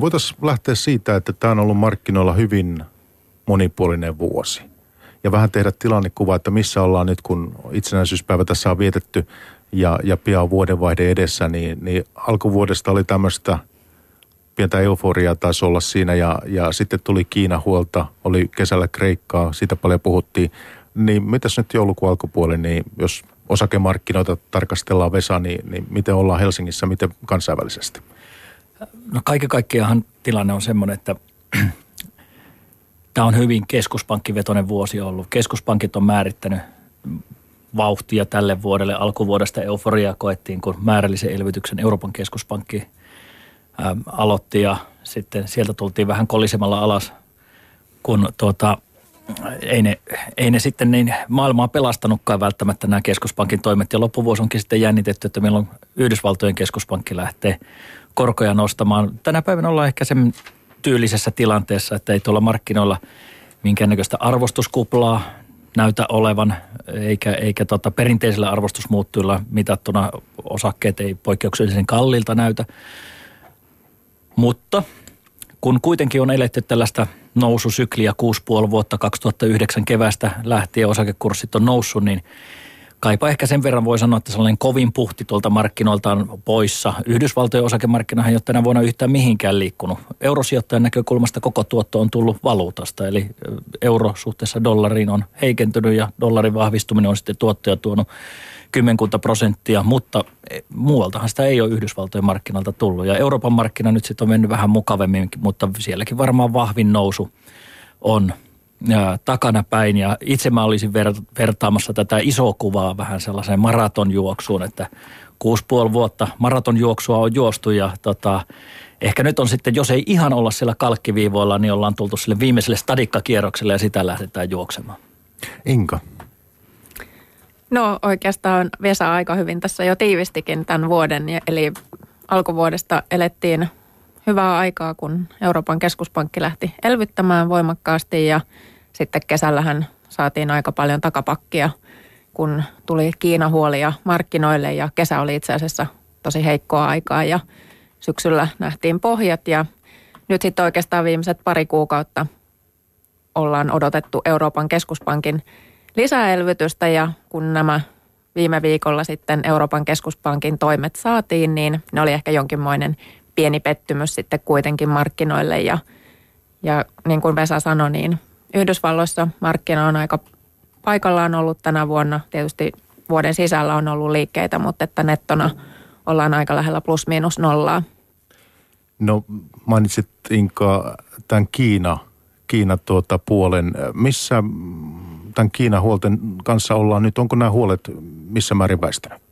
Voitaisiin lähteä siitä, että tämä on ollut markkinoilla hyvin monipuolinen vuosi. Ja vähän tehdä tilannekuva, että missä ollaan nyt, kun itsenäisyyspäivä tässä on vietetty ja, ja pian vuodenvaihde edessä, niin, niin alkuvuodesta oli tämmöistä pientä euforiaa taisi olla siinä ja, ja sitten tuli Kiina huolta, oli kesällä Kreikkaa, siitä paljon puhuttiin. Niin mitäs nyt joulukuun alkupuoli, niin jos osakemarkkinoita tarkastellaan Vesa, niin, niin miten ollaan Helsingissä, miten kansainvälisesti? No kaiken kaikkiaan tilanne on semmoinen, että tämä on hyvin keskuspankkivetoinen vuosi ollut. Keskuspankit on määrittänyt vauhtia tälle vuodelle. Alkuvuodesta euforiaa koettiin, kun määrällisen elvytyksen Euroopan keskuspankki ää, aloitti ja sitten sieltä tultiin vähän kolisemalla alas, kun tuota, ei ne, ei ne sitten niin maailmaa pelastanutkaan välttämättä nämä keskuspankin toimet. Ja loppuvuosi onkin sitten jännitetty, että milloin Yhdysvaltojen keskuspankki lähtee korkoja nostamaan. Tänä päivänä ollaan ehkä sen tyylisessä tilanteessa, että ei tuolla markkinoilla minkäännäköistä arvostuskuplaa näytä olevan, eikä, eikä tota perinteisillä arvostusmuuttuilla mitattuna osakkeet ei poikkeuksellisen kalliilta näytä. Mutta kun kuitenkin on eletty tällaista noususykliä 6,5 vuotta 2009 kevästä lähtien osakekurssit on noussut, niin kaipa ehkä sen verran voi sanoa, että sellainen kovin puhti tuolta markkinoilta on poissa. Yhdysvaltojen osakemarkkinahan ei ole tänä vuonna yhtään mihinkään liikkunut. Eurosijoittajan näkökulmasta koko tuotto on tullut valuutasta, eli euro suhteessa dollariin on heikentynyt ja dollarin vahvistuminen on sitten tuottoja tuonut kymmenkunta prosenttia, mutta e, muualtahan sitä ei ole Yhdysvaltojen markkinoilta tullut. Ja Euroopan markkina nyt sitten on mennyt vähän mukavemmin, mutta sielläkin varmaan vahvin nousu on takana päin. Ja itse mä olisin ver- vertaamassa tätä isoa kuvaa vähän sellaiseen maratonjuoksuun, että 6,5 vuotta maratonjuoksua on juostu ja tota, ehkä nyt on sitten, jos ei ihan olla siellä kalkkiviivoilla, niin ollaan tultu sille viimeiselle stadikkakierrokselle ja sitä lähdetään juoksemaan. Inka. No oikeastaan Vesa aika hyvin tässä jo tiivistikin tämän vuoden, eli alkuvuodesta elettiin hyvää aikaa, kun Euroopan keskuspankki lähti elvyttämään voimakkaasti ja sitten kesällähän saatiin aika paljon takapakkia, kun tuli Kiina huolia markkinoille ja kesä oli itse asiassa tosi heikkoa aikaa ja syksyllä nähtiin pohjat ja nyt sitten oikeastaan viimeiset pari kuukautta ollaan odotettu Euroopan keskuspankin lisäelvytystä ja kun nämä viime viikolla sitten Euroopan keskuspankin toimet saatiin, niin ne oli ehkä jonkinmoinen pieni pettymys sitten kuitenkin markkinoille ja, ja niin kuin Vesa sanoi, niin Yhdysvalloissa markkina on aika paikallaan ollut tänä vuonna. Tietysti vuoden sisällä on ollut liikkeitä, mutta että nettona ollaan aika lähellä plus miinus nollaa. No mainitsit Inka tämän Kiina, Kiina tuota puolen. Missä tämän Kiinan huolten kanssa ollaan nyt? Onko nämä huolet missä määrin väistynyt?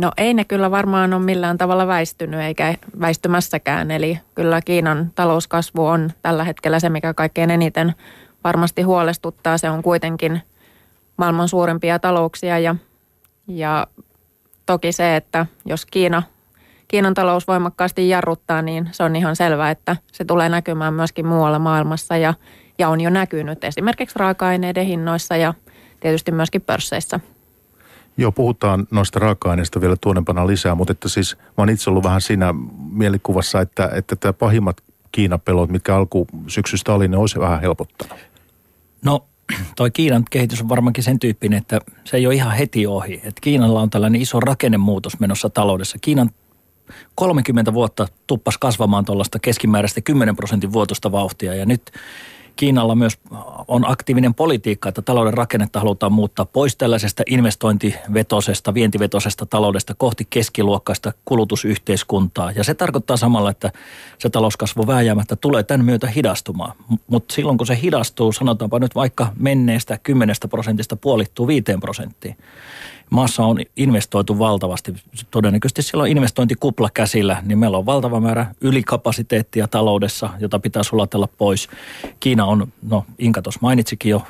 No ei ne kyllä varmaan ole millään tavalla väistynyt eikä väistymässäkään. Eli kyllä Kiinan talouskasvu on tällä hetkellä se, mikä kaikkein eniten varmasti huolestuttaa. Se on kuitenkin maailman suurimpia talouksia ja, ja toki se, että jos Kiina, Kiinan talous voimakkaasti jarruttaa, niin se on ihan selvää, että se tulee näkymään myöskin muualla maailmassa ja, ja on jo näkynyt esimerkiksi raaka-aineiden hinnoissa ja tietysti myöskin pörsseissä. Joo, puhutaan noista raaka-aineista vielä tuonempana lisää, mutta että siis mä oon itse ollut vähän siinä mielikuvassa, että, että tämä pahimmat Kiinapelot, mitkä alkusyksystä oli, ne olisi vähän helpottanut. No toi Kiinan kehitys on varmaankin sen tyyppinen, että se ei ole ihan heti ohi. Että Kiinalla on tällainen iso rakennemuutos menossa taloudessa. Kiinan 30 vuotta tuppas kasvamaan tuollaista keskimääräistä 10 prosentin vuotosta vauhtia ja nyt Kiinalla myös on aktiivinen politiikka, että talouden rakennetta halutaan muuttaa pois tällaisesta investointivetosesta, vientivetosesta taloudesta kohti keskiluokkaista kulutusyhteiskuntaa. Ja se tarkoittaa samalla, että se talouskasvu vääjäämättä tulee tämän myötä hidastumaan. Mutta silloin kun se hidastuu, sanotaanpa nyt vaikka menneestä 10 prosentista puolittuu 5 prosenttiin maassa on investoitu valtavasti. Todennäköisesti siellä on investointikupla käsillä, niin meillä on valtava määrä ylikapasiteettia taloudessa, jota pitää sulatella pois. Kiina on, no Inka tuossa mainitsikin jo,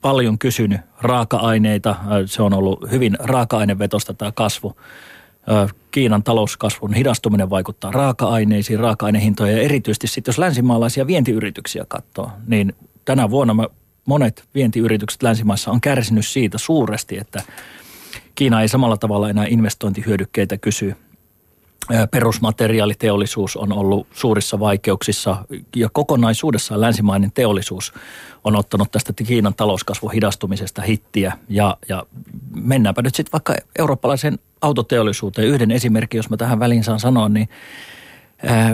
paljon kysynyt raaka-aineita. Se on ollut hyvin raaka-ainevetosta tämä kasvu. Kiinan talouskasvun hidastuminen vaikuttaa raaka-aineisiin, raaka-ainehintoja ja erityisesti sitten jos länsimaalaisia vientiyrityksiä katsoo, niin tänä vuonna monet vientiyritykset länsimaissa on kärsinyt siitä suuresti, että Kiina ei samalla tavalla enää investointihyödykkeitä kysy. perusmateriaaliteollisuus on ollut suurissa vaikeuksissa ja kokonaisuudessaan länsimainen teollisuus on ottanut tästä Kiinan talouskasvun hidastumisesta hittiä ja, ja mennäänpä nyt sitten vaikka eurooppalaisen autoteollisuuteen. Yhden esimerkin, jos mä tähän väliin saan sanoa, niin ää,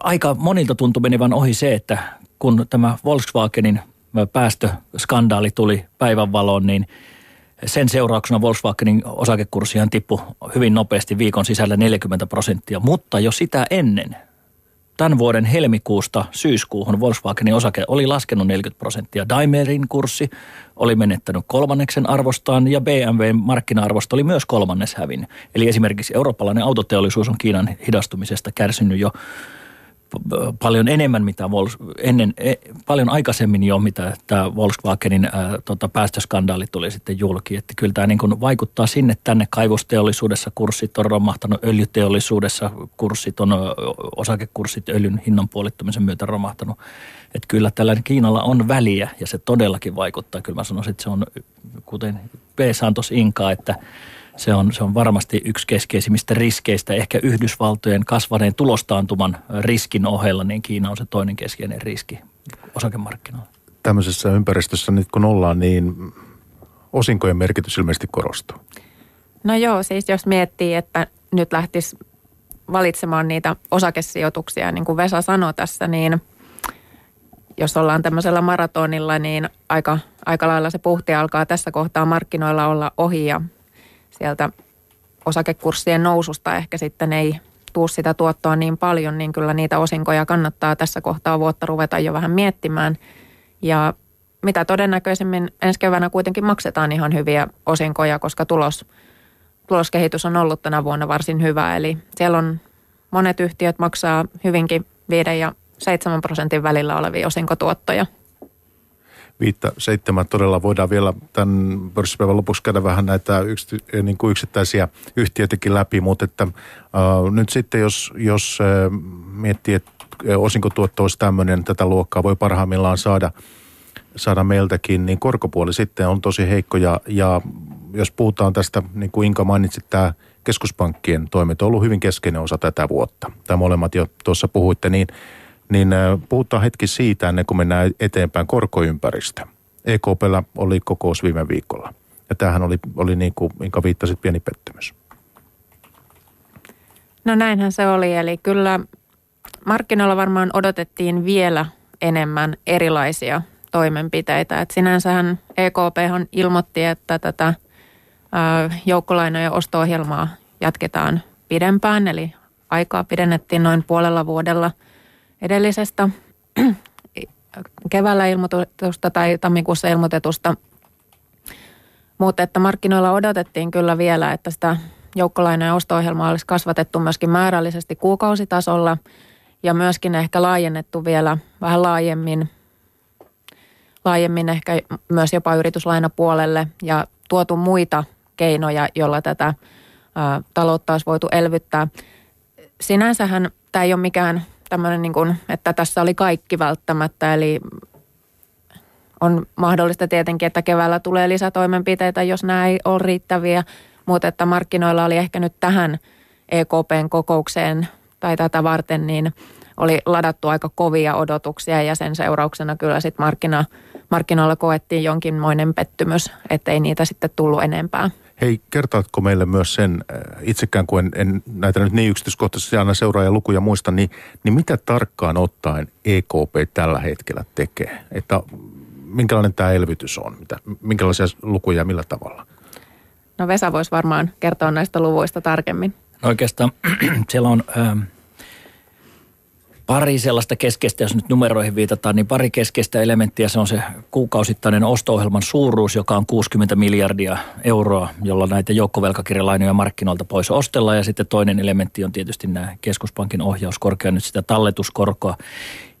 aika monilta tuntui menevän ohi se, että kun tämä Volkswagenin päästöskandaali tuli päivänvaloon, niin – sen seurauksena Volkswagenin osakekurssihan tippui hyvin nopeasti viikon sisällä 40 prosenttia, mutta jo sitä ennen tämän vuoden helmikuusta syyskuuhun Volkswagenin osake oli laskenut 40 prosenttia. Daimlerin kurssi oli menettänyt kolmanneksen arvostaan ja BMW markkina-arvosto oli myös kolmannes hävin. Eli esimerkiksi eurooppalainen autoteollisuus on Kiinan hidastumisesta kärsinyt jo paljon enemmän, mitä Volks- ennen, e, paljon aikaisemmin jo, mitä tämä Volkswagenin ää, tota, päästöskandaali tuli sitten julki. Että kyllä tämä niin vaikuttaa sinne tänne kaivosteollisuudessa kurssit on romahtanut, öljyteollisuudessa kurssit on, osakekurssit öljyn hinnan puolittumisen myötä romahtanut. Että kyllä tällainen Kiinalla on väliä ja se todellakin vaikuttaa. Kyllä mä sanoisin, että se on kuten P. Santos Inka, että – se on, se on varmasti yksi keskeisimmistä riskeistä. Ehkä Yhdysvaltojen kasvaneen tulostaantuman riskin ohella, niin Kiina on se toinen keskeinen riski osakemarkkinoilla. Tämmöisessä ympäristössä nyt kun ollaan, niin osinkojen merkitys ilmeisesti korostuu. No joo, siis jos miettii, että nyt lähtisi valitsemaan niitä osakesijoituksia, niin kuin Vesa sanoi tässä, niin jos ollaan tämmöisellä maratonilla, niin aika, aika lailla se puhti alkaa tässä kohtaa markkinoilla olla ohi ja sieltä osakekurssien noususta ehkä sitten ei tuu sitä tuottoa niin paljon, niin kyllä niitä osinkoja kannattaa tässä kohtaa vuotta ruveta jo vähän miettimään. Ja mitä todennäköisemmin ensi keväänä kuitenkin maksetaan ihan hyviä osinkoja, koska tulos, tuloskehitys on ollut tänä vuonna varsin hyvä. Eli siellä on monet yhtiöt maksaa hyvinkin 5 ja 7 prosentin välillä olevia osinkotuottoja – viittä, seitsemän todella voidaan vielä tämän pörssipäivän lopuksi käydä vähän näitä yksity, eh, niin kuin yksittäisiä yhtiöitäkin läpi, mutta että, äh, nyt sitten jos, jos äh, miettii, että osinkotuotto olisi tämmöinen, tätä luokkaa voi parhaimmillaan saada, saada meiltäkin, niin korkopuoli sitten on tosi heikko ja, ja jos puhutaan tästä, niin kuin Inka mainitsi, tämä keskuspankkien toimet on ollut hyvin keskeinen osa tätä vuotta. Tämä molemmat jo tuossa puhuitte, niin – niin äh, puhutaan hetki siitä ennen kuin mennään eteenpäin korkoympäristö. EKPllä oli kokous viime viikolla. Ja tämähän oli, oli niin kuin, minkä viittasit, pieni pettymys. No näinhän se oli. Eli kyllä markkinoilla varmaan odotettiin vielä enemmän erilaisia toimenpiteitä. Et sinänsähän EKP ilmoitti, että tätä äh, joukkolainojen osto-ohjelmaa jatketaan pidempään, eli aikaa pidennettiin noin puolella vuodella – edellisestä keväällä ilmoitusta tai tammikuussa ilmoitetusta. Mutta että markkinoilla odotettiin kyllä vielä, että sitä joukkolainojen osto-ohjelmaa olisi kasvatettu myöskin määrällisesti kuukausitasolla ja myöskin ehkä laajennettu vielä vähän laajemmin, laajemmin ehkä myös jopa yrityslainapuolelle ja tuotu muita keinoja, joilla tätä ä, taloutta olisi voitu elvyttää. Sinänsähän tämä ei ole mikään tämmöinen, niin kuin, että tässä oli kaikki välttämättä, eli on mahdollista tietenkin, että keväällä tulee lisätoimenpiteitä, jos nämä ei ole riittäviä, mutta että markkinoilla oli ehkä nyt tähän EKPn kokoukseen tai tätä varten, niin oli ladattu aika kovia odotuksia ja sen seurauksena kyllä sitten markkina, markkinoilla koettiin jonkinmoinen pettymys, ettei niitä sitten tullut enempää. Hei, kertaatko meille myös sen, äh, itsekään kun en, en näitä nyt niin yksityiskohtaisesti aina seuraa ja lukuja muista, niin, niin mitä tarkkaan ottaen EKP tällä hetkellä tekee? Että minkälainen tämä elvytys on? Mitä, minkälaisia lukuja ja millä tavalla? No Vesa voisi varmaan kertoa näistä luvuista tarkemmin. No oikeastaan siellä on... Ähm pari sellaista keskeistä, jos nyt numeroihin viitataan, niin pari keskeistä elementtiä. Se on se kuukausittainen osto-ohjelman suuruus, joka on 60 miljardia euroa, jolla näitä joukkovelkakirjalainoja markkinoilta pois ostellaan. Ja sitten toinen elementti on tietysti nämä keskuspankin ohjauskorkea, nyt sitä talletuskorkoa,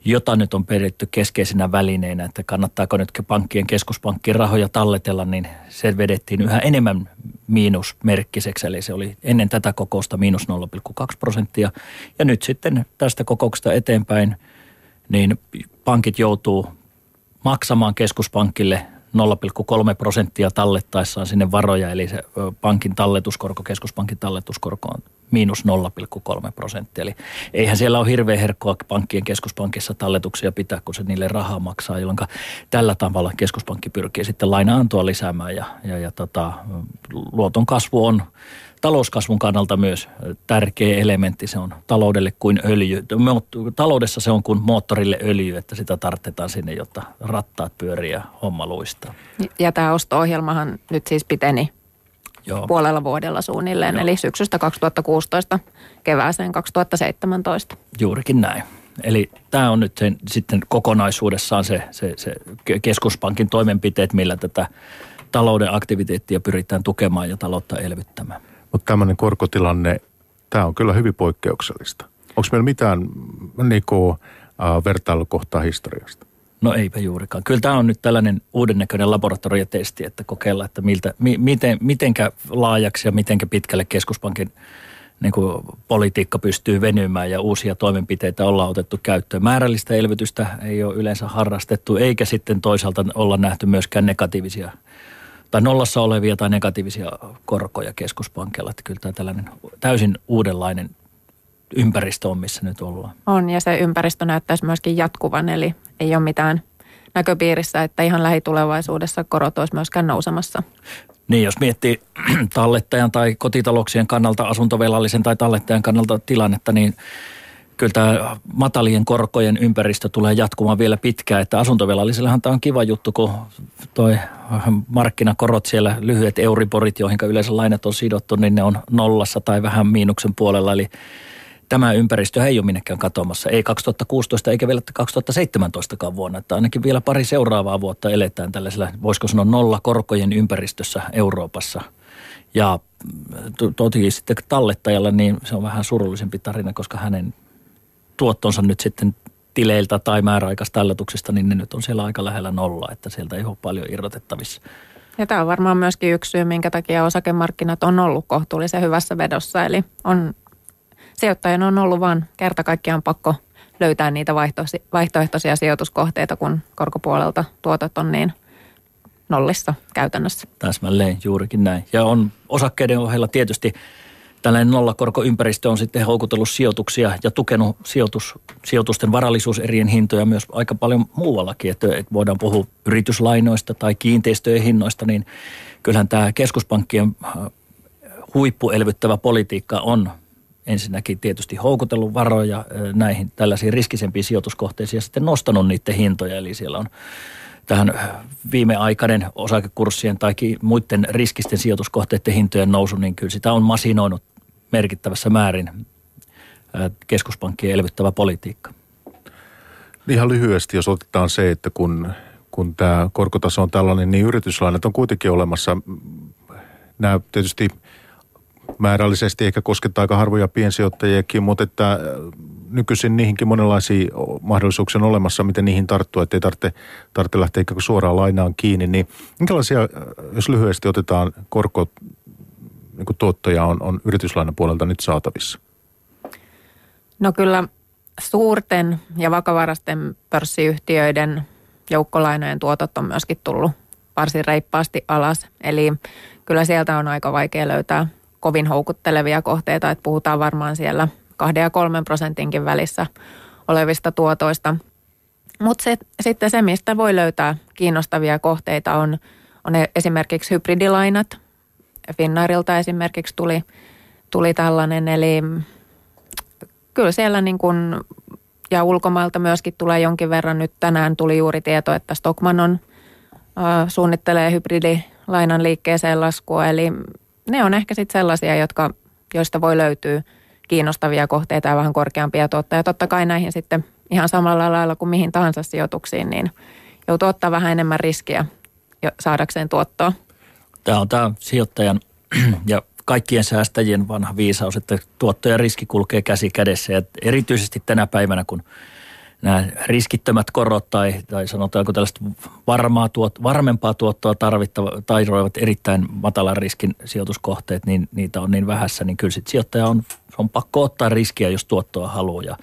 jota nyt on peritty keskeisenä välineenä, että kannattaako nyt pankkien keskuspankkien rahoja talletella, niin se vedettiin yhä enemmän miinusmerkkiseksi, eli se oli ennen tätä kokousta miinus 0,2 prosenttia. Ja nyt sitten tästä kokouksesta eteenpäin, niin pankit joutuu maksamaan keskuspankille 0,3 prosenttia tallettaessaan sinne varoja, eli se pankin talletuskorko, keskuspankin talletuskorko on miinus 0,3 prosenttia. Eli eihän siellä ole hirveän herkkoa pankkien keskuspankissa talletuksia pitää, kun se niille rahaa maksaa, jolloin tällä tavalla keskuspankki pyrkii sitten lainaantoa lisäämään ja, ja, ja tota, luoton kasvu on talouskasvun kannalta myös tärkeä elementti. Se on taloudelle kuin öljy. Taloudessa se on kuin moottorille öljy, että sitä tarvitaan sinne, jotta rattaat pyörii ja homma luistaa. Ja tämä osto-ohjelmahan nyt siis piteni Joo. puolella vuodella suunnilleen, Joo. eli syksystä 2016 kevääseen 2017. Juurikin näin. Eli tämä on nyt sen, sitten kokonaisuudessaan se, se, se keskuspankin toimenpiteet, millä tätä talouden aktiviteettia pyritään tukemaan ja taloutta elvyttämään. Mutta tämmöinen korkotilanne, tämä on kyllä hyvin poikkeuksellista. Onko meillä mitään niinku, äh, vertailukohtaa historiasta? No eipä juurikaan. Kyllä tämä on nyt tällainen uuden näköinen laboratoriotesti, että kokeilla, että miltä, mi, miten, mitenkä laajaksi ja mitenkä pitkälle keskuspankin niin kuin politiikka pystyy venymään ja uusia toimenpiteitä ollaan otettu käyttöön. Määrällistä elvytystä ei ole yleensä harrastettu, eikä sitten toisaalta olla nähty myöskään negatiivisia tai nollassa olevia tai negatiivisia korkoja keskuspankilla. Että kyllä tämä tällainen täysin uudenlainen ympäristö on, missä nyt ollaan. On, ja se ympäristö näyttäisi myöskin jatkuvan, eli ei ole mitään näköpiirissä, että ihan lähitulevaisuudessa korot olisi myöskään nousemassa. Niin, jos miettii tallettajan tai kotitalouksien kannalta, asuntovelallisen tai tallettajan kannalta tilannetta, niin kyllä tämä matalien korkojen ympäristö tulee jatkumaan vielä pitkään. Että asuntovelallisellehan tämä on kiva juttu, kun toi markkinakorot siellä, lyhyet euriporit, joihin yleensä lainat on sidottu, niin ne on nollassa tai vähän miinuksen puolella. Eli tämä ympäristö ei ole minnekään katoamassa. Ei 2016 eikä vielä 2017 vuonna. Että ainakin vielä pari seuraavaa vuotta eletään tällaisella, voisiko sanoa nolla korkojen ympäristössä Euroopassa. Ja toki sitten tallettajalla niin se on vähän surullisempi tarina, koska hänen tuottonsa nyt sitten tileiltä tai määräaikaistalletuksista, niin ne nyt on siellä aika lähellä nolla, että sieltä ei ole paljon irrotettavissa. Ja tämä on varmaan myöskin yksi syy, minkä takia osakemarkkinat on ollut kohtuullisen hyvässä vedossa. Eli on, sijoittajien on ollut vain kerta kaikkiaan pakko löytää niitä vaihtoehtoisia sijoituskohteita, kun korkopuolelta tuotot on niin nollissa käytännössä. Täsmälleen, juurikin näin. Ja on osakkeiden ohella tietysti tällainen nollakorkoympäristö on sitten houkutellut sijoituksia ja tukenut sijoitus, sijoitusten varallisuuserien hintoja myös aika paljon muuallakin. Että voidaan puhua yrityslainoista tai kiinteistöjen hinnoista, niin kyllähän tämä keskuspankkien äh, huippuelvyttävä politiikka on ensinnäkin tietysti houkutellut varoja näihin tällaisiin riskisempiin sijoituskohteisiin ja sitten nostanut niiden hintoja. Eli siellä on tähän viimeaikainen osakekurssien tai muiden riskisten sijoituskohteiden hintojen nousu, niin kyllä sitä on masinoinut merkittävässä määrin keskuspankkien elvyttävä politiikka. Ihan lyhyesti, jos otetaan se, että kun, kun tämä korkotaso on tällainen, niin yrityslainat on kuitenkin olemassa. Nämä tietysti määrällisesti ehkä koskettaa aika harvoja piensijoittajiakin, mutta että nykyisin niihinkin monenlaisia mahdollisuuksia on olemassa, miten niihin tarttua, ettei tarvitse, tarvitse lähteä ikään kuin suoraan lainaan kiinni. Niin minkälaisia, jos lyhyesti otetaan korko, niin tuottoja on, on yrityslainan puolelta nyt saatavissa? No kyllä suurten ja vakavarasten pörssiyhtiöiden joukkolainojen tuotot on myöskin tullut varsin reippaasti alas. Eli kyllä sieltä on aika vaikea löytää kovin houkuttelevia kohteita, että puhutaan varmaan siellä kahden ja kolmen prosentinkin välissä olevista tuotoista. Mutta se, sitten se, mistä voi löytää kiinnostavia kohteita on, on e- esimerkiksi hybridilainat. Finnairilta esimerkiksi tuli, tuli tällainen, eli kyllä siellä niin kuin, ja ulkomailta myöskin tulee jonkin verran. Nyt tänään tuli juuri tieto, että Stockman on, äh, suunnittelee hybridilainan liikkeeseen laskua, eli ne on ehkä sitten sellaisia, jotka, joista voi löytyä kiinnostavia kohteita ja vähän korkeampia tuottoja. Totta kai näihin sitten ihan samalla lailla kuin mihin tahansa sijoituksiin, niin joutuu ottaa vähän enemmän riskiä saadakseen tuottoa. Tämä on tämä sijoittajan ja kaikkien säästäjien vanha viisaus, että tuotto ja riski kulkee käsi kädessä. Ja erityisesti tänä päivänä, kun nämä riskittömät korot tai, tai sanotaanko tällaista varmaa tuot, varmempaa tuottoa tarvittava, tai erittäin matalan riskin sijoituskohteet, niin niitä on niin vähässä, niin kyllä sitten sijoittaja on, on pakko ottaa riskiä, jos tuottoa haluaa. Ja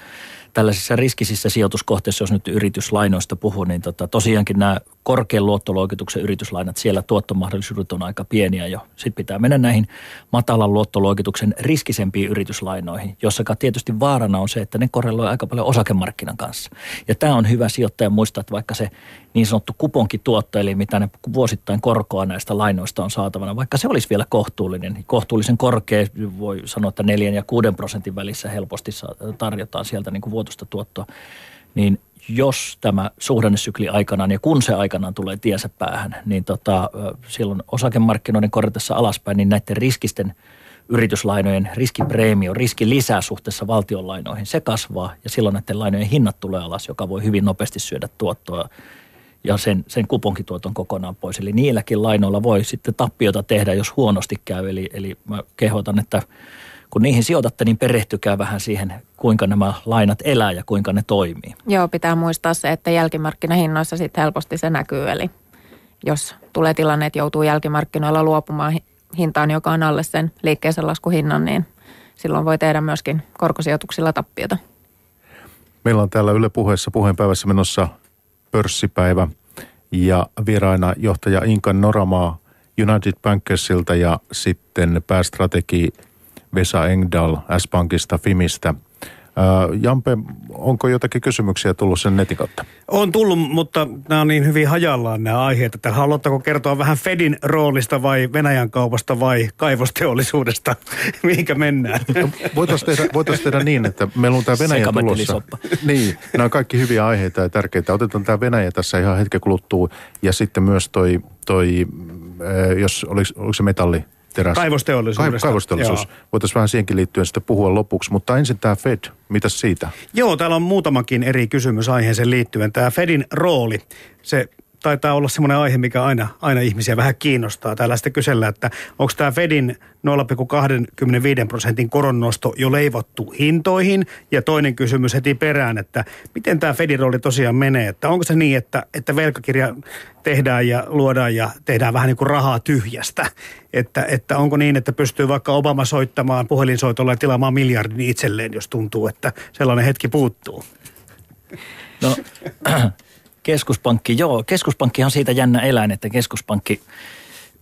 tällaisissa riskisissä sijoituskohteissa, jos nyt yrityslainoista puhuu, niin tota, tosiaankin nämä korkean luottoluokituksen yrityslainat, siellä tuottomahdollisuudet on aika pieniä jo. Sitten pitää mennä näihin matalan luottoluokituksen riskisempiin yrityslainoihin, jossa tietysti vaarana on se, että ne korreloi aika paljon osakemarkkinan kanssa. Ja tämä on hyvä sijoittaja muistaa, että vaikka se niin sanottu kuponkituotto, eli mitä ne vuosittain korkoa näistä lainoista on saatavana, vaikka se olisi vielä kohtuullinen, niin kohtuullisen korkea, voi sanoa, että 4 ja 6 prosentin välissä helposti tarjotaan sieltä niin kuin vuotusta tuottoa, niin jos tämä suhdannesykli aikanaan ja kun se aikanaan tulee tiensä päähän, niin tota, silloin osakemarkkinoiden korjatessa alaspäin, niin näiden riskisten yrityslainojen riskipreemio, riski lisää suhteessa valtionlainoihin, se kasvaa ja silloin näiden lainojen hinnat tulee alas, joka voi hyvin nopeasti syödä tuottoa ja sen, sen kuponkituoton kokonaan pois. Eli niilläkin lainoilla voi sitten tappiota tehdä, jos huonosti käy. Eli, eli mä kehotan, että kun niihin sijoitatte, niin perehtykää vähän siihen, kuinka nämä lainat elää ja kuinka ne toimii. Joo, pitää muistaa se, että jälkimarkkinahinnoissa sitten helposti se näkyy. Eli jos tulee tilanne, että joutuu jälkimarkkinoilla luopumaan hintaan, joka on alle sen liikkeeseen laskuhinnan, niin silloin voi tehdä myöskin korkosijoituksilla tappiota. Meillä on täällä Yle puheessa puheenpäivässä menossa pörssipäivä ja vieraina johtaja Inkan Noramaa United Bankersilta ja sitten päästrategi Vesa Engdahl S-Pankista, Fimistä. Jampe, onko jotakin kysymyksiä tullut sen netin kautta? On tullut, mutta nämä on niin hyvin hajallaan nämä aiheet, että haluatteko kertoa vähän Fedin roolista vai Venäjän kaupasta vai kaivosteollisuudesta, mihinkä mennään? No, voitaisiin tehdä, voitais tehdä niin, että meillä on tämä Venäjä tulossa. Niin, nämä on kaikki hyviä aiheita ja tärkeitä. Otetaan tämä Venäjä tässä ihan hetken kuluttua ja sitten myös toi, toi jos oliko, oliko se metalli, teräs... Kaivosteollisuudesta. Kaivosteollisuus. Voitaisiin vähän siihenkin liittyen sitten puhua lopuksi, mutta ensin tämä Fed, mitä siitä? Joo, täällä on muutamakin eri kysymys aiheeseen liittyen. Tämä Fedin rooli, se taitaa olla semmoinen aihe, mikä aina, aina ihmisiä vähän kiinnostaa. Täällä sitten kysellä, että onko tämä Fedin 0,25 prosentin koronnosto jo leivottu hintoihin? Ja toinen kysymys heti perään, että miten tämä Fedin rooli tosiaan menee? Että onko se niin, että, että velkakirja tehdään ja luodaan ja tehdään vähän niin kuin rahaa tyhjästä? Että, että onko niin, että pystyy vaikka Obama soittamaan puhelinsoitolla ja tilaamaan miljardin itselleen, jos tuntuu, että sellainen hetki puuttuu? No Keskuspankki, joo. Keskuspankki on siitä jännä eläin, että keskuspankki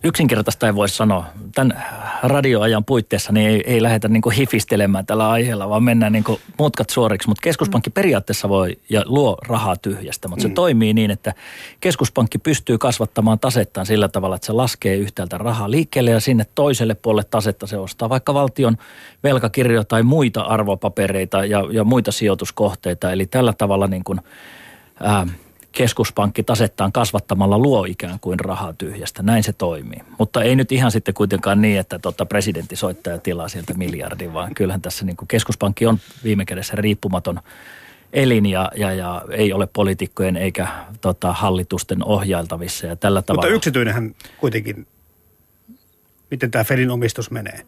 yksinkertaista ei voi sanoa. Tämän radioajan puitteissa niin ei, ei lähdetä niin hifistelemään tällä aiheella, vaan mennään niin mutkat suoriksi. Mutta keskuspankki mm. periaatteessa voi ja luo rahaa tyhjästä, mutta se mm. toimii niin, että keskuspankki pystyy kasvattamaan tasettaan sillä tavalla, että se laskee yhtäältä rahaa liikkeelle ja sinne toiselle puolelle tasetta se ostaa vaikka valtion velkakirjoja tai muita arvopapereita ja, ja muita sijoituskohteita. Eli tällä tavalla niin kuin, ää, keskuspankki tasettaan kasvattamalla luo ikään kuin rahaa tyhjästä. Näin se toimii. Mutta ei nyt ihan sitten kuitenkaan niin, että tota presidentti soittaa ja tilaa sieltä miljardin, vaan kyllähän tässä niin kuin keskuspankki on viime kädessä riippumaton elin ja, ja, ja ei ole poliitikkojen eikä tota, hallitusten ohjailtavissa ja tällä tavalla. Mutta yksityinenhän kuitenkin, miten tämä Fedin omistus menee?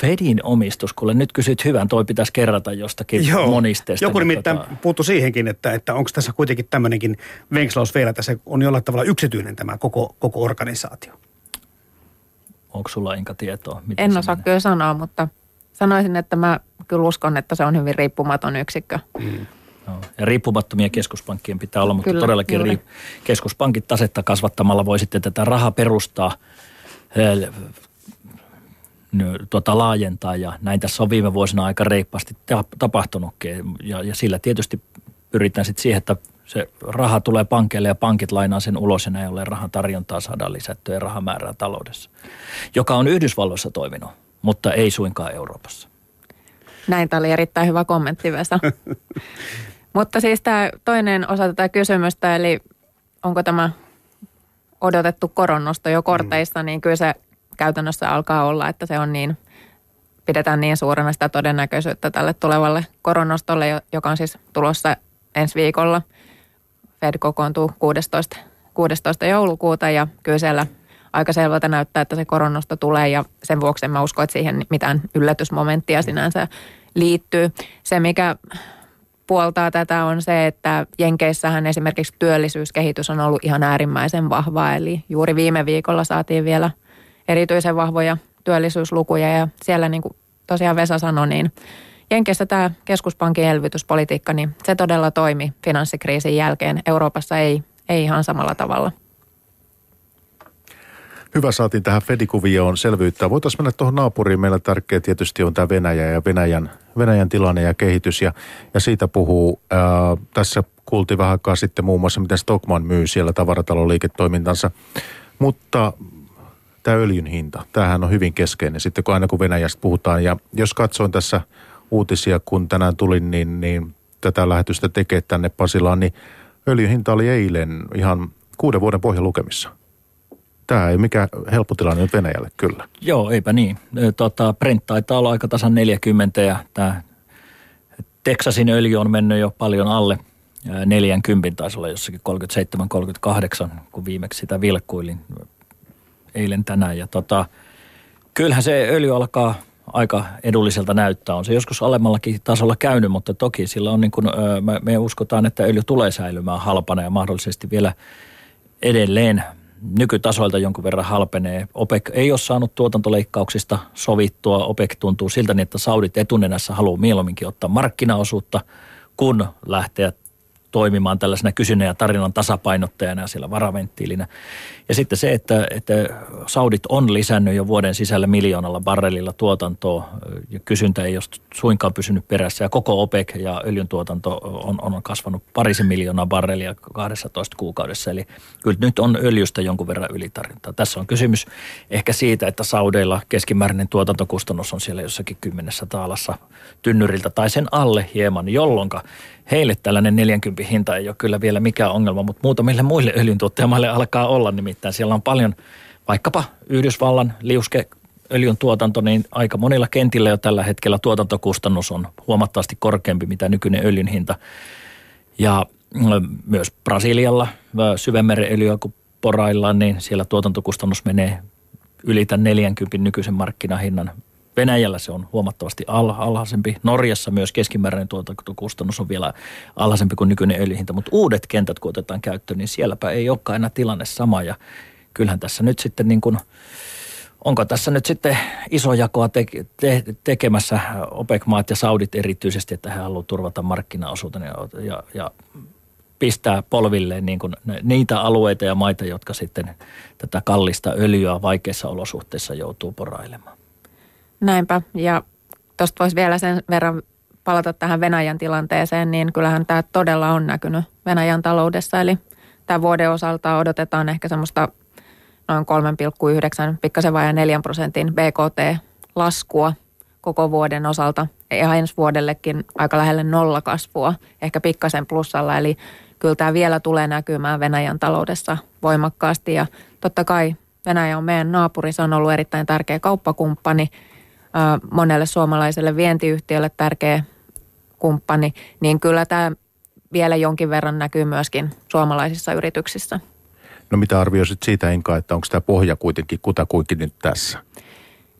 Fedin omistus, kun nyt kysyt hyvän, toi pitäisi kerrata jostakin Joo, monisteesta. Joku nimittäin tota... puuttu siihenkin, että, että onko tässä kuitenkin tämmöinenkin venkslaus vielä, tässä on jollain tavalla yksityinen tämä koko, koko organisaatio. Onko sulla Inka tietoa? Miten en osaa kyllä sanoa, mutta sanoisin, että mä kyllä uskon, että se on hyvin riippumaton yksikkö. Mm. No, ja riippumattomia keskuspankkien pitää olla, mutta Kyllä, todellakin ri- keskuspankit tasetta kasvattamalla voi sitten tätä rahaa perustaa tuota, laajentaa ja näin tässä on viime vuosina aika reippaasti tapahtunutkin ja, ja sillä tietysti pyritään sitten siihen, että se raha tulee pankeille ja pankit lainaa sen ulos ja näin ollen rahan tarjontaa saadaan lisättyä ja rahamäärää taloudessa, joka on Yhdysvalloissa toiminut, mutta ei suinkaan Euroopassa. Näin, tämä oli erittäin hyvä kommentti Vesa. mutta siis tämä toinen osa tätä kysymystä, eli onko tämä odotettu koronnosto jo korteissa, mm. niin kyllä se käytännössä alkaa olla, että se on niin, pidetään niin suurena sitä todennäköisyyttä tälle tulevalle koronostolle, joka on siis tulossa ensi viikolla. Fed kokoontuu 16, 16. joulukuuta ja kyllä siellä aika selvältä näyttää, että se koronnosto tulee ja sen vuoksi en mä usko, että siihen mitään yllätysmomenttia sinänsä liittyy. Se, mikä puoltaa tätä on se, että Jenkeissähän esimerkiksi työllisyyskehitys on ollut ihan äärimmäisen vahvaa. Eli juuri viime viikolla saatiin vielä – erityisen vahvoja työllisyyslukuja ja siellä niin kuin tosiaan Vesa sanoi, niin Jenkeissä tämä keskuspankin elvytyspolitiikka, niin se todella toimi finanssikriisin jälkeen. Euroopassa ei, ei ihan samalla tavalla. Hyvä, saatiin tähän Fedikuvioon selvyyttä. Voitaisiin mennä tuohon naapuriin. Meillä tärkeä tietysti on tämä Venäjä ja Venäjän, Venäjän tilanne ja kehitys. Ja, ja siitä puhuu, ää, tässä kuultiin vähän aikaa sitten muun muassa, miten Stockman myy siellä tavarataloliiketoimintansa. Mutta tämä öljyn hinta, tämähän on hyvin keskeinen sitten, kun aina kun Venäjästä puhutaan. Ja jos katsoin tässä uutisia, kun tänään tulin, niin, niin tätä lähetystä tekee tänne Pasilaan, niin öljyn hinta oli eilen ihan kuuden vuoden pohjalukemissa. Tämä ei mikään helppo tilanne nyt Venäjälle, kyllä. Joo, eipä niin. Tota, Brent taitaa olla aika tasan 40 ja tämä Texasin öljy on mennyt jo paljon alle 40, taisi olla jossakin 37-38, kun viimeksi sitä vilkkuilin eilen tänään. Ja tota, kyllähän se öljy alkaa aika edulliselta näyttää. On se joskus alemmallakin tasolla käynyt, mutta toki sillä on niin kuin, me, uskotaan, että öljy tulee säilymään halpana ja mahdollisesti vielä edelleen nykytasoilta jonkun verran halpenee. OPEC ei ole saanut tuotantoleikkauksista sovittua. OPEC tuntuu siltä, niin, että Saudit etunenässä haluaa mieluumminkin ottaa markkinaosuutta, kun lähteä toimimaan tällaisena kysynnän ja tarinan tasapainottajana siellä varaventtiilinä. Ja sitten se, että, että Saudit on lisännyt jo vuoden sisällä miljoonalla barrelilla tuotantoa ja kysyntä ei ole suinkaan pysynyt perässä. Ja koko OPEC ja öljyn tuotanto on, on kasvanut parisen miljoonaa barrelia 12 kuukaudessa. Eli kyllä nyt on öljystä jonkun verran ylitarjontaa. Tässä on kysymys ehkä siitä, että Saudeilla keskimääräinen tuotantokustannus on siellä jossakin kymmenessä taalassa tynnyriltä tai sen alle hieman, jolloin heille tällainen 40 hinta ei ole kyllä vielä mikään ongelma, mutta muutamille muille öljyntuottajamaille alkaa olla. Nimittäin siellä on paljon vaikkapa Yhdysvallan liuske öljyn tuotanto, niin aika monilla kentillä jo tällä hetkellä tuotantokustannus on huomattavasti korkeampi, mitä nykyinen öljyn hinta. Ja myös Brasilialla syvemmeren öljyä, kun poraillaan, niin siellä tuotantokustannus menee yli tämän 40 nykyisen markkinahinnan Venäjällä se on huomattavasti al- alhaisempi. Norjassa myös keskimääräinen tuotantokustannus on vielä alhaisempi kuin nykyinen öljyhinta, mutta uudet kentät kun otetaan käyttöön, niin sielläpä ei olekaan enää tilanne sama ja kyllähän tässä nyt sitten niin kuin, onko tässä nyt sitten iso jakoa te- te- tekemässä OPEC-maat ja Saudit erityisesti, että he haluavat turvata markkinaosuuden ja, ja, ja pistää polvilleen niin kuin niitä alueita ja maita, jotka sitten tätä kallista öljyä vaikeissa olosuhteissa joutuu porailemaan. Näinpä, ja tuosta voisi vielä sen verran palata tähän Venäjän tilanteeseen, niin kyllähän tämä todella on näkynyt Venäjän taloudessa. Eli tämän vuoden osalta odotetaan ehkä semmoista noin 3,9, pikkasen vajaa 4 prosentin BKT-laskua koko vuoden osalta. Ja ensi vuodellekin aika lähelle nolla kasvua, ehkä pikkasen plussalla. Eli kyllä tämä vielä tulee näkymään Venäjän taloudessa voimakkaasti. Ja totta kai Venäjä on meidän naapuri, se on ollut erittäin tärkeä kauppakumppani – monelle suomalaiselle vientiyhtiölle tärkeä kumppani, niin kyllä tämä vielä jonkin verran näkyy myöskin suomalaisissa yrityksissä. No mitä arvioisit siitä Inka, että onko tämä pohja kuitenkin kutakuinkin nyt tässä?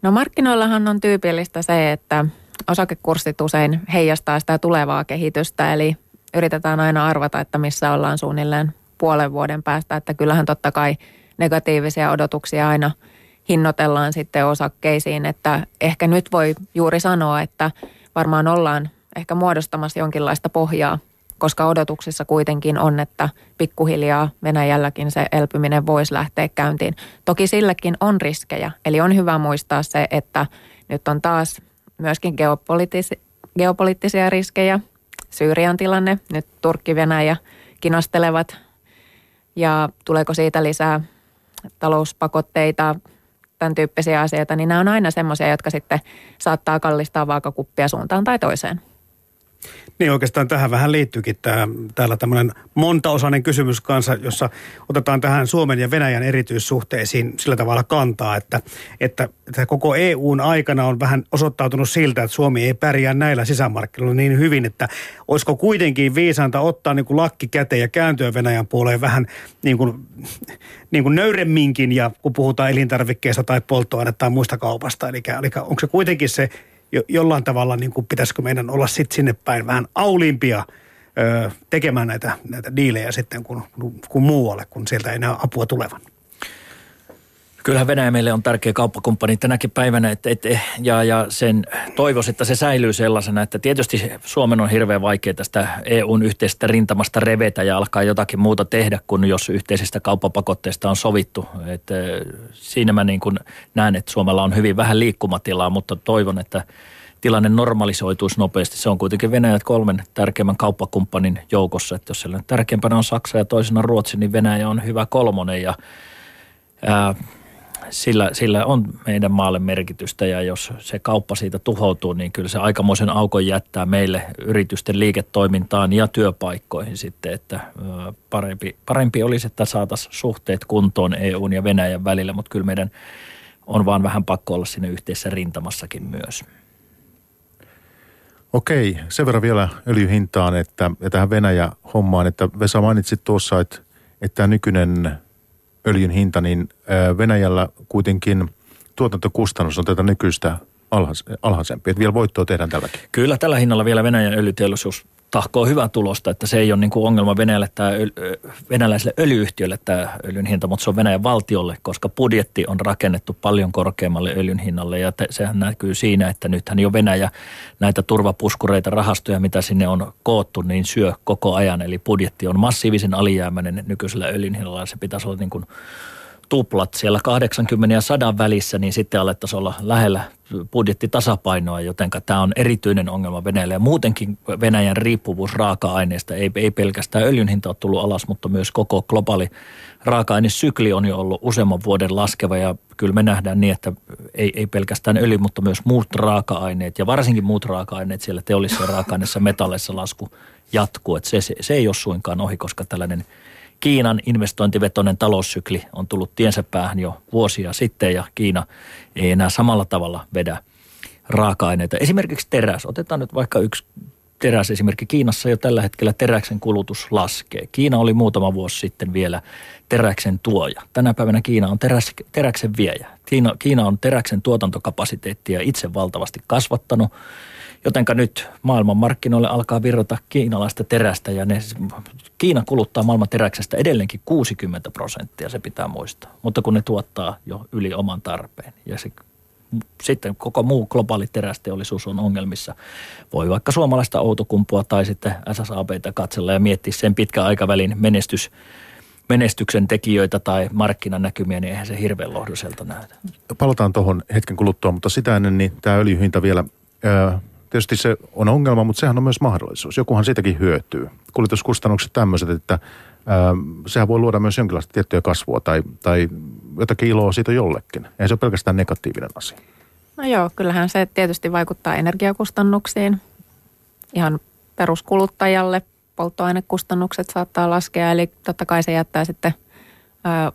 No markkinoillahan on tyypillistä se, että osakekurssit usein heijastaa sitä tulevaa kehitystä, eli yritetään aina arvata, että missä ollaan suunnilleen puolen vuoden päästä, että kyllähän totta kai negatiivisia odotuksia aina – hinnoitellaan sitten osakkeisiin, että ehkä nyt voi juuri sanoa, että varmaan ollaan ehkä muodostamassa jonkinlaista pohjaa, koska odotuksissa kuitenkin on, että pikkuhiljaa Venäjälläkin se elpyminen voisi lähteä käyntiin. Toki silläkin on riskejä, eli on hyvä muistaa se, että nyt on taas myöskin geopoliittisia, geopoliittisia riskejä. Syyrian tilanne, nyt Turkki-Venäjä kinastelevat ja tuleeko siitä lisää talouspakotteita, tämän tyyppisiä asioita, niin nämä on aina semmoisia, jotka sitten saattaa kallistaa vaakakuppia suuntaan tai toiseen. Niin oikeastaan tähän vähän liittyykin tämä, täällä tämmöinen montaosainen kysymys kanssa, jossa otetaan tähän Suomen ja Venäjän erityissuhteisiin sillä tavalla kantaa, että, että, että koko EUn aikana on vähän osoittautunut siltä, että Suomi ei pärjää näillä sisämarkkinoilla niin hyvin, että olisiko kuitenkin viisanta ottaa niin kuin lakki käteen ja kääntyä Venäjän puoleen vähän niin kuin, niin kuin nöyremminkin, ja kun puhutaan elintarvikkeista tai polttoainetta tai muista kaupasta. Eli, eli onko se kuitenkin se jo, jollain tavalla, niin kuin pitäisikö meidän olla sitten sinne päin vähän aulimpia ö, tekemään näitä, näitä diilejä sitten kuin, kuin muualle, kun sieltä ei enää apua tulevan? Kyllähän Venäjä meille on tärkeä kauppakumppani tänäkin päivänä että, että, ja, ja sen toivoisi, että se säilyy sellaisena, että tietysti Suomen on hirveän vaikea tästä EUn yhteisestä rintamasta revetä ja alkaa jotakin muuta tehdä, kun jos yhteisistä kauppapakotteista on sovittu. Että siinä mä niin kuin näen, että Suomella on hyvin vähän liikkumatilaa, mutta toivon, että tilanne normalisoituisi nopeasti. Se on kuitenkin Venäjät kolmen tärkeimmän kauppakumppanin joukossa, että jos tärkeimpänä on Saksa ja toisena Ruotsi, niin Venäjä on hyvä kolmonen ja ää, sillä, sillä on meidän maalle merkitystä ja jos se kauppa siitä tuhoutuu, niin kyllä se aikamoisen aukon jättää meille yritysten liiketoimintaan ja työpaikkoihin sitten, että parempi, parempi olisi, että saataisiin suhteet kuntoon EUn ja Venäjän välillä, mutta kyllä meidän on vaan vähän pakko olla sinne yhteisessä rintamassakin myös. Okei, sen verran vielä öljyhintaan että, ja tähän Venäjä-hommaan, että Vesa mainitsit tuossa, että, että tämä nykyinen öljyn hinta, niin Venäjällä kuitenkin tuotantokustannus on tätä nykyistä alhais, alhaisempi. Että vielä voittoa tehdään tälläkin. Kyllä, tällä hinnalla vielä Venäjän öljyteollisuus tahkoo hyvää tulosta, että se ei ole niin kuin ongelma Venäjälle tämä, venäläiselle öljyyhtiölle tämä öljyn hinta, mutta se on Venäjän valtiolle, koska budjetti on rakennettu paljon korkeammalle öljyn hinnalle ja te, sehän näkyy siinä, että nythän jo Venäjä näitä turvapuskureita, rahastoja, mitä sinne on koottu, niin syö koko ajan, eli budjetti on massiivisen alijäämäinen nykyisellä öljyn hinnalla ja se pitäisi olla niin kuin tuplat siellä 80 ja 100 välissä, niin sitten alettaisiin olla lähellä budjettitasapainoa, joten tämä on erityinen ongelma Venäjälle. Ja muutenkin Venäjän riippuvuus raaka-aineista, ei, ei pelkästään öljyn hinta ole tullut alas, mutta myös koko globaali raaka-ainesykli on jo ollut useamman vuoden laskeva ja kyllä me nähdään niin, että ei, ei pelkästään öljy, mutta myös muut raaka-aineet ja varsinkin muut raaka-aineet siellä teollisissa raaka-aineissa metalleissa lasku jatkuu. Että se, se, se ei ole suinkaan ohi, koska tällainen – Kiinan investointivetoinen taloussykli on tullut tiensä päähän jo vuosia sitten ja Kiina ei enää samalla tavalla vedä raaka-aineita. Esimerkiksi teräs. Otetaan nyt vaikka yksi teräs esimerkki. Kiinassa jo tällä hetkellä teräksen kulutus laskee. Kiina oli muutama vuosi sitten vielä teräksen tuoja. Tänä päivänä Kiina on teräs, teräksen viejä. Kiina, Kiina on teräksen tuotantokapasiteettia itse valtavasti kasvattanut Jotenka nyt maailman markkinoille alkaa virrata kiinalaista terästä ja ne, Kiina kuluttaa maailman teräksestä edelleenkin 60 prosenttia, se pitää muistaa. Mutta kun ne tuottaa jo yli oman tarpeen ja se, sitten koko muu globaali terästeollisuus on ongelmissa. Voi vaikka suomalaista outokumpua tai sitten SSABtä katsella ja miettiä sen pitkän aikavälin menestys menestyksen tekijöitä tai markkinanäkymiä, niin eihän se hirveän lohduselta näytä. Palataan tuohon hetken kuluttua, mutta sitä ennen niin tämä öljyhinta vielä tietysti se on ongelma, mutta sehän on myös mahdollisuus. Jokuhan siitäkin hyötyy. Kuljetuskustannukset tämmöiset, että ää, sehän voi luoda myös jonkinlaista tiettyä kasvua tai, tai jotakin iloa siitä jollekin. Ei se ole pelkästään negatiivinen asia. No joo, kyllähän se tietysti vaikuttaa energiakustannuksiin. Ihan peruskuluttajalle polttoainekustannukset saattaa laskea, eli totta kai se jättää sitten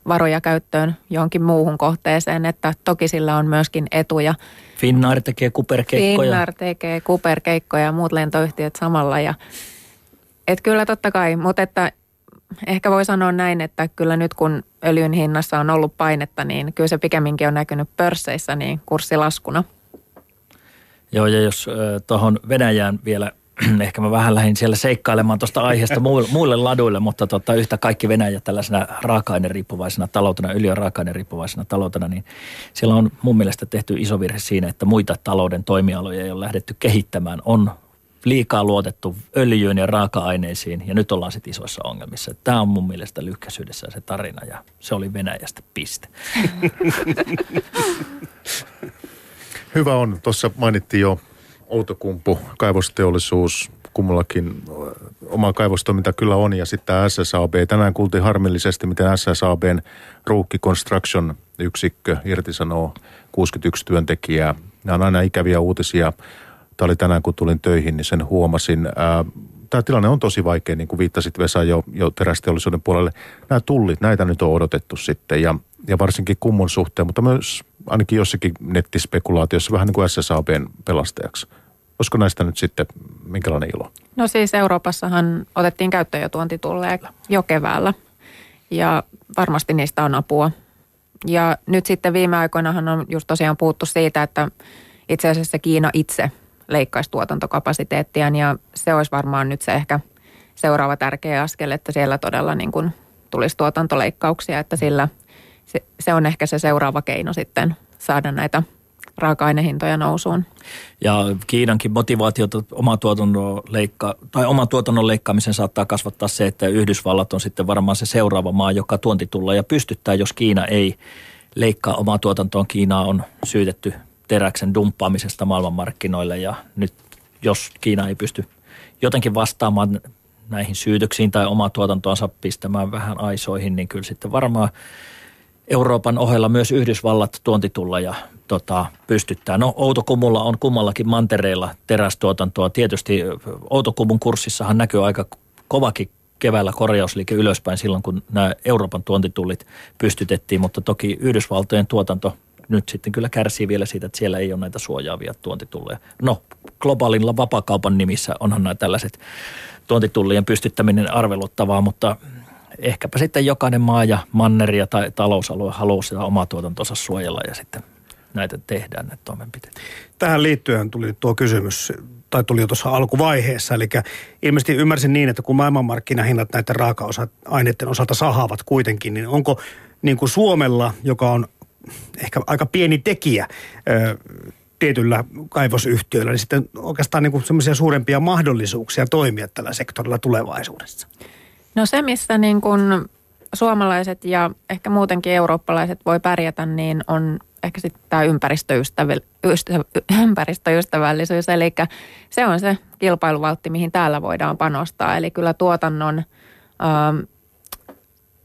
varoja käyttöön johonkin muuhun kohteeseen, että toki sillä on myöskin etuja. Finnair tekee kuperkeikkoja. Finnair tekee kuperkeikkoja ja muut lentoyhtiöt samalla. Ja, et kyllä totta kai, mutta että ehkä voi sanoa näin, että kyllä nyt kun öljyn hinnassa on ollut painetta, niin kyllä se pikemminkin on näkynyt pörsseissä niin kurssilaskuna. Joo, ja jos äh, tuohon Venäjään vielä ehkä mä vähän lähdin siellä seikkailemaan tuosta aiheesta muille, laduille, mutta tota, yhtä kaikki Venäjä tällaisena raaka-aineriippuvaisena taloutena, öljy- ja raaka-aineriippuvaisena taloutena, niin siellä on mun mielestä tehty iso virhe siinä, että muita talouden toimialoja ei ole lähdetty kehittämään. On liikaa luotettu öljyyn ja raaka-aineisiin ja nyt ollaan sitten isoissa ongelmissa. Tämä on mun mielestä lyhkäisyydessä se tarina ja se oli Venäjästä piste. Hyvä on. Tuossa mainittiin jo Outokumpu, kaivosteollisuus, kummallakin oma kaivostoiminta kyllä on ja sitten SSAB. Tänään kuultiin harmillisesti, miten SSABn Ruukki Construction yksikkö irtisanoo 61 työntekijää. Nämä on aina ikäviä uutisia. Tämä oli tänään, kun tulin töihin, niin sen huomasin. Tämä tilanne on tosi vaikea, niin kuin viittasit Vesa jo, jo terästeollisuuden puolelle. Nämä tullit, näitä nyt on odotettu sitten ja, ja varsinkin kummun suhteen, mutta myös ainakin jossakin nettispekulaatiossa vähän niin kuin SSABn pelastajaksi. Olisiko näistä nyt sitten minkälainen ilo? No siis Euroopassahan otettiin käyttöön jo tuontitulleja jo keväällä ja varmasti niistä on apua. Ja nyt sitten viime aikoinahan on just tosiaan puhuttu siitä, että itse asiassa Kiina itse leikkaisi tuotantokapasiteettiaan ja se olisi varmaan nyt se ehkä seuraava tärkeä askel, että siellä todella niin kuin tulisi tuotantoleikkauksia, että sillä – se, se on ehkä se seuraava keino sitten saada näitä raaka-ainehintoja nousuun. Ja Kiinankin motivaatiota oma tuotannon, leikka, tai oma tuotannon leikkaamisen saattaa kasvattaa se, että Yhdysvallat on sitten varmaan se seuraava maa, joka tuontitulla ja pystyttää, jos Kiina ei leikkaa omaa tuotantoon. Kiinaa on syytetty teräksen dumppaamisesta maailmanmarkkinoille ja nyt jos Kiina ei pysty jotenkin vastaamaan näihin syytöksiin tai omaa tuotantoansa pistämään vähän aisoihin, niin kyllä sitten varmaan Euroopan ohella myös Yhdysvallat tuontitulla ja tota, pystyttää. No Outokummulla on kummallakin mantereilla terästuotantoa. Tietysti Outokumun kurssissahan näkyy aika kovakin keväällä korjausliike ylöspäin silloin, kun nämä Euroopan tuontitullit pystytettiin, mutta toki Yhdysvaltojen tuotanto nyt sitten kyllä kärsii vielä siitä, että siellä ei ole näitä suojaavia tuontitulleja. No, globaalilla vapakaupan nimissä onhan nämä tällaiset tuontitullien pystyttäminen arveluttavaa, mutta ehkäpä sitten jokainen maa ja manneri tai talousalue haluaa sitä omaa tuotantonsa suojella ja sitten näitä tehdään, näitä toimenpiteitä. Tähän liittyen tuli tuo kysymys, tai tuli jo tuossa alkuvaiheessa, eli ilmeisesti ymmärsin niin, että kun maailmanmarkkinahinnat näiden raaka-aineiden osalta sahaavat kuitenkin, niin onko niin kuin Suomella, joka on ehkä aika pieni tekijä tietyllä kaivosyhtiöllä, niin sitten oikeastaan niin semmoisia suurempia mahdollisuuksia toimia tällä sektorilla tulevaisuudessa? No se, missä niin kuin suomalaiset ja ehkä muutenkin eurooppalaiset voi pärjätä, niin on ehkä sitten tämä ympäristöystävällisyys. Eli se on se kilpailuvaltti, mihin täällä voidaan panostaa. Eli kyllä tuotannon, ähm,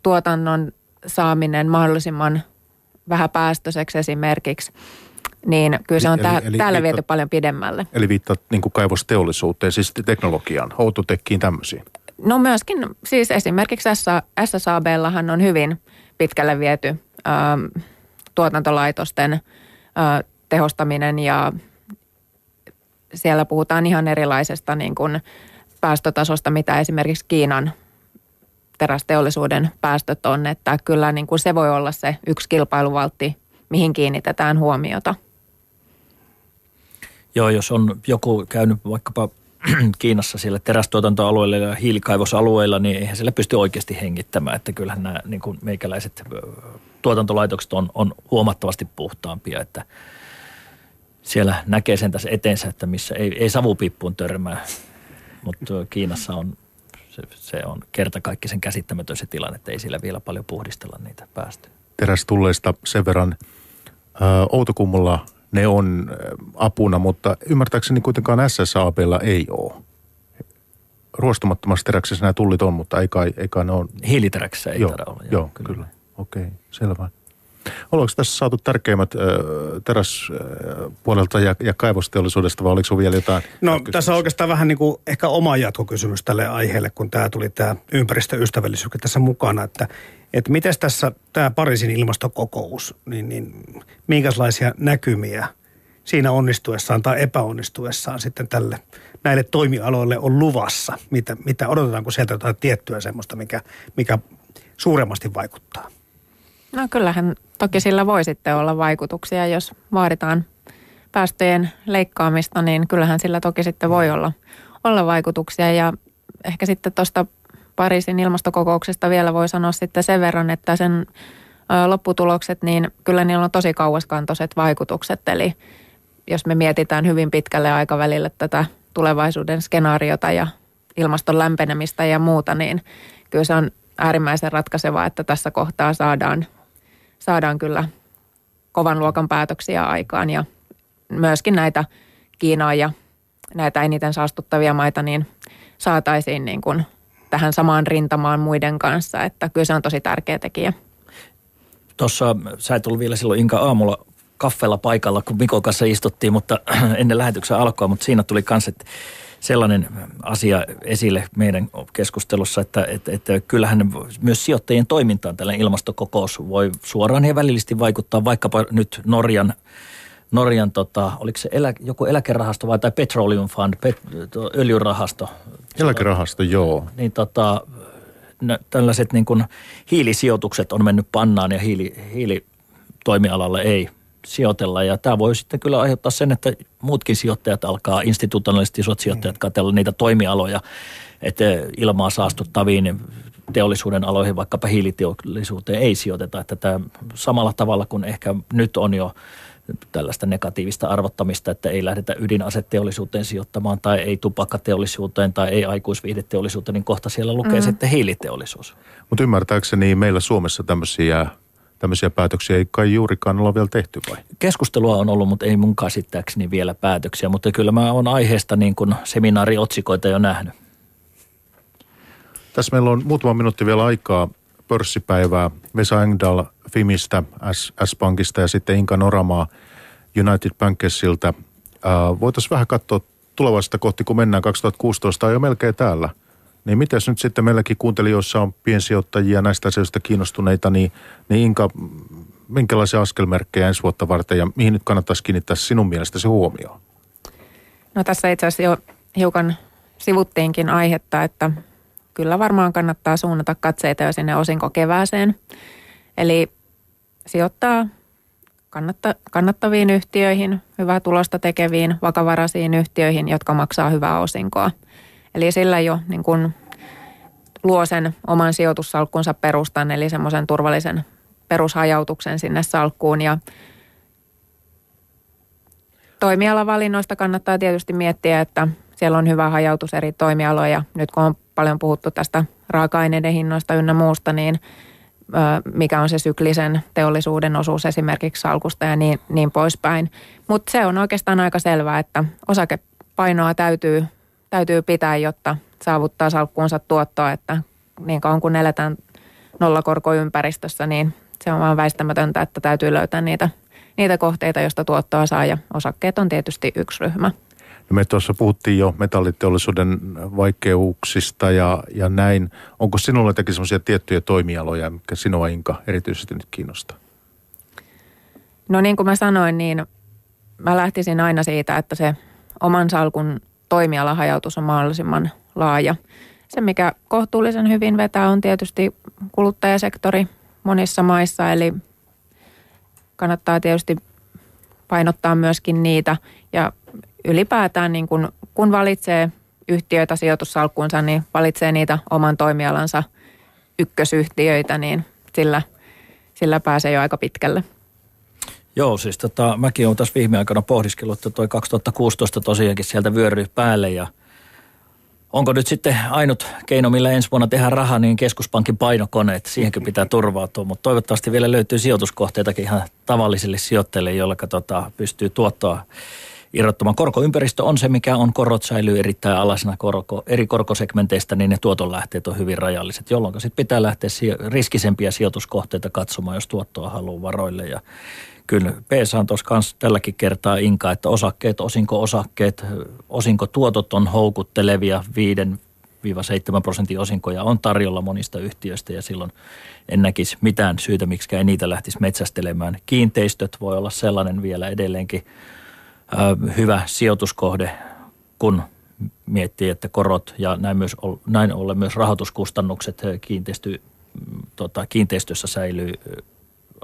tuotannon saaminen mahdollisimman vähäpäästöiseksi esimerkiksi, niin kyllä se on eli, tää, eli, täällä viety paljon pidemmälle. Eli viittaat niin kaivosteollisuuteen, siis teknologiaan, Outotekkiin tämmöisiin. No myöskin, siis esimerkiksi SSABllahan on hyvin pitkälle viety ähm, tuotantolaitosten äh, tehostaminen ja siellä puhutaan ihan erilaisesta niin kuin päästötasosta, mitä esimerkiksi Kiinan terästeollisuuden päästöt on, että kyllä niin kuin se voi olla se yksi kilpailuvaltti, mihin kiinnitetään huomiota. Joo, jos on joku käynyt vaikkapa Kiinassa siellä terästuotantoalueilla ja hiilikaivosalueilla, niin eihän siellä pysty oikeasti hengittämään. Että kyllähän nämä niin kuin meikäläiset tuotantolaitokset on, on huomattavasti puhtaampia, että siellä näkee sen tässä eteensä, että missä ei, ei savupippuun törmää, mutta Kiinassa on se, se on kertakaikkisen käsittämätön se tilanne, että ei siellä vielä paljon puhdistella niitä päästöjä. Terästulleista sen verran Outokummulla ne on apuna, mutta ymmärtääkseni kuitenkaan SSABlla ei ole. Ruostumattomassa teräksessä nämä tullit on, mutta ei kai, ei kai ne on. Hiiliteräksessä ei joo, olla. Joo, joo kyllä. kyllä. Okei, okay, selvä. Oliko tässä saatu tärkeimmät äh, teräspuolelta ja, ja kaivosteollisuudesta vai oliko sinulla vielä jotain? No tässä on oikeastaan vähän niin kuin ehkä oma jatkokysymys tälle aiheelle, kun tämä tuli tämä ympäristöystävällisyys tässä mukana, että että miten tässä tämä Pariisin ilmastokokous, niin, niin minkälaisia näkymiä siinä onnistuessaan tai epäonnistuessaan sitten tälle, näille toimialoille on luvassa? Mitä, mitä odotetaanko sieltä jotain tiettyä semmoista, mikä, mikä suuremmasti vaikuttaa? No kyllähän toki sillä voi sitten olla vaikutuksia, jos vaaditaan päästöjen leikkaamista, niin kyllähän sillä toki sitten voi olla, olla vaikutuksia. Ja ehkä sitten tuosta Pariisin ilmastokokouksesta vielä voi sanoa sitten sen verran, että sen lopputulokset, niin kyllä niillä on tosi kauaskantoiset vaikutukset. Eli jos me mietitään hyvin pitkälle aikavälille tätä tulevaisuuden skenaariota ja ilmaston lämpenemistä ja muuta, niin kyllä se on äärimmäisen ratkaisevaa, että tässä kohtaa saadaan, saadaan kyllä kovan luokan päätöksiä aikaan ja myöskin näitä Kiinaa ja näitä eniten saastuttavia maita, niin saataisiin niin kuin tähän samaan rintamaan muiden kanssa, että kyllä se on tosi tärkeä tekijä. Tuossa sä et ollut vielä silloin Inka aamulla kaffella paikalla, kun Mikon kanssa istuttiin, mutta ennen lähetyksen alkoa, mutta siinä tuli myös sellainen asia esille meidän keskustelussa, että, että, että kyllähän myös sijoittajien toimintaan tällainen ilmastokokous voi suoraan ja välillisesti vaikuttaa vaikkapa nyt Norjan Norjan, tota, oliko se elä, joku eläkerahasto vai tai Petroleum Fund, pet, öljyrahasto. Eläkerahasto, joo. Niin tota, tällaiset niin kuin hiilisijoitukset on mennyt pannaan ja hiili, hiilitoimialalle ei sijoitella. Ja tämä voi sitten kyllä aiheuttaa sen, että muutkin sijoittajat alkaa, institutionaaliset isot sijoittajat, mm. katsella niitä toimialoja, että ilmaa saastuttaviin teollisuuden aloihin, vaikkapa hiiliteollisuuteen, ei sijoiteta. Että tämä samalla tavalla kuin ehkä nyt on jo tällaista negatiivista arvottamista, että ei lähdetä ydinaseteollisuuteen sijoittamaan tai ei tupakkateollisuuteen tai ei aikuisviihdeteollisuuteen, niin kohta siellä lukee mm. sitten hiiliteollisuus. Mutta ymmärtääkseni meillä Suomessa tämmöisiä tämmöisiä päätöksiä ei kai juurikaan olla vielä tehty vai? Keskustelua on ollut, mutta ei mun käsittääkseni vielä päätöksiä, mutta kyllä mä oon aiheesta niin kuin seminaariotsikoita jo nähnyt. Tässä meillä on muutama minuutti vielä aikaa pörssipäivää. Vesa Engdahl Fimistä, S-Pankista ja sitten Inka Noramaa United Bankersilta. Voitaisiin vähän katsoa tulevasta kohti, kun mennään 2016 on jo melkein täällä. Niin mitäs nyt sitten meilläkin kuuntelijoissa on piensijoittajia näistä asioista kiinnostuneita, niin, niin Inka, minkälaisia askelmerkkejä ensi vuotta varten ja mihin nyt kannattaisi kiinnittää sinun mielestäsi huomioon? No tässä itse asiassa jo hiukan sivuttiinkin aihetta, että kyllä varmaan kannattaa suunnata katseita jo sinne osinko kevääseen. Eli sijoittaa kannatta, kannattaviin yhtiöihin, hyvää tulosta tekeviin, vakavaraisiin yhtiöihin, jotka maksaa hyvää osinkoa. Eli sillä jo niin kun luo sen oman sijoitussalkkunsa perustan, eli semmoisen turvallisen perushajautuksen sinne salkkuun. Ja toimialavalinnoista kannattaa tietysti miettiä, että siellä on hyvä hajautus eri toimialoja. Nyt kun on paljon puhuttu tästä raaka-aineiden hinnoista ynnä muusta, niin mikä on se syklisen teollisuuden osuus esimerkiksi salkusta ja niin, niin poispäin. Mutta se on oikeastaan aika selvää, että osakepainoa täytyy, täytyy pitää, jotta saavuttaa salkkuunsa tuottoa, että niin kauan kun eletään nollakorkoympäristössä, niin se on vaan väistämätöntä, että täytyy löytää niitä, niitä kohteita, joista tuottoa saa ja osakkeet on tietysti yksi ryhmä. No me tuossa puhuttiin jo metalliteollisuuden vaikeuksista ja, ja näin. Onko sinulla jotakin sellaisia tiettyjä toimialoja, mikä sinua Inka erityisesti nyt kiinnostaa? No niin kuin mä sanoin, niin mä lähtisin aina siitä, että se oman salkun toimialahajautus on mahdollisimman laaja. Se, mikä kohtuullisen hyvin vetää, on tietysti kuluttajasektori monissa maissa, eli kannattaa tietysti painottaa myöskin niitä. Ja ylipäätään niin kun, kun valitsee yhtiöitä sijoitussalkkuunsa, niin valitsee niitä oman toimialansa ykkösyhtiöitä, niin sillä, sillä pääsee jo aika pitkälle. Joo, siis tota, mäkin olen tässä viime aikoina pohdiskellut, että toi 2016 tosiaankin sieltä vyöryy päälle ja onko nyt sitten ainut keino, millä ensi vuonna tehdään rahaa, niin keskuspankin painokoneet, siihenkin pitää turvautua, mutta toivottavasti vielä löytyy sijoituskohteitakin ihan tavallisille sijoittajille, joilla tota, pystyy tuottoa irrottamaan. Korkoympäristö on se, mikä on. Korot säilyy erittäin alasena korko, eri korkosegmenteistä, niin ne tuotonlähteet on hyvin rajalliset, jolloin sitten pitää lähteä riskisempiä sijoituskohteita katsomaan, jos tuottoa haluaa varoille. Ja kyllä PSA on tuossa kanssa tälläkin kertaa inka, että osakkeet, osinko-osakkeet, osinkotuotot on houkuttelevia 5-7 prosentin osinkoja on tarjolla monista yhtiöistä ja silloin en näkisi mitään syytä, miksi ei niitä lähtisi metsästelemään. Kiinteistöt voi olla sellainen vielä edelleenkin hyvä sijoituskohde, kun miettii, että korot ja näin, myös, näin ollen myös rahoituskustannukset kiinteisty, tota, kiinteistössä säilyy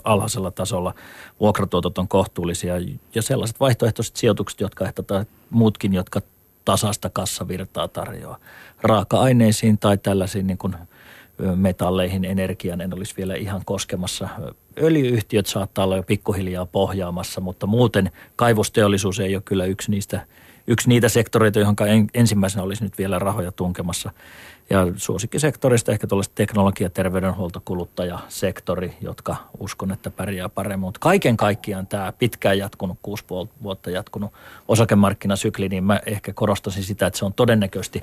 alhaisella tasolla, vuokratuotot on kohtuullisia ja sellaiset vaihtoehtoiset sijoitukset, jotka ehkä tai muutkin, jotka tasasta kassavirtaa tarjoaa. Raaka-aineisiin tai tällaisiin niin kuin metalleihin, energian en olisi vielä ihan koskemassa. Öljyyhtiöt saattaa olla jo pikkuhiljaa pohjaamassa, mutta muuten kaivosteollisuus ei ole kyllä yksi niistä yksi niitä sektoreita, johon ensimmäisenä olisi nyt vielä rahoja tunkemassa. Ja suosikkisektorista ehkä tuollaiset teknologia, terveydenhuolto, kuluttajasektori, jotka uskon, että pärjää paremmin. Mutta kaiken kaikkiaan tämä pitkään jatkunut, kuusi vuotta jatkunut osakemarkkinasykli, niin mä ehkä korostasin sitä, että se on todennäköisesti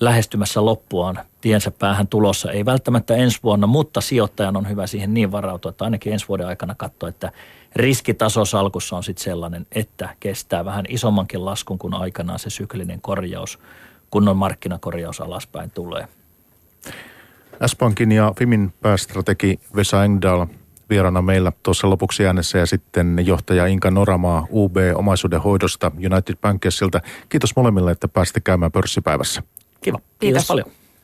lähestymässä loppuaan tiensä päähän tulossa. Ei välttämättä ensi vuonna, mutta sijoittajan on hyvä siihen niin varautua, että ainakin ensi vuoden aikana katsoa, että riskitaso salkussa on sitten sellainen, että kestää vähän isommankin laskun kuin aikanaan se syklinen korjaus, kunnon markkinakorjaus alaspäin tulee. S-Pankin ja Fimin päästrategi Vesa Engdahl vieraana meillä tuossa lopuksi äänessä ja sitten johtaja Inka Noramaa UB omaisuuden hoidosta United Bankersilta. Kiitos molemmille, että pääsitte käymään pörssipäivässä. Kiva. Kiitos, Kiitos paljon.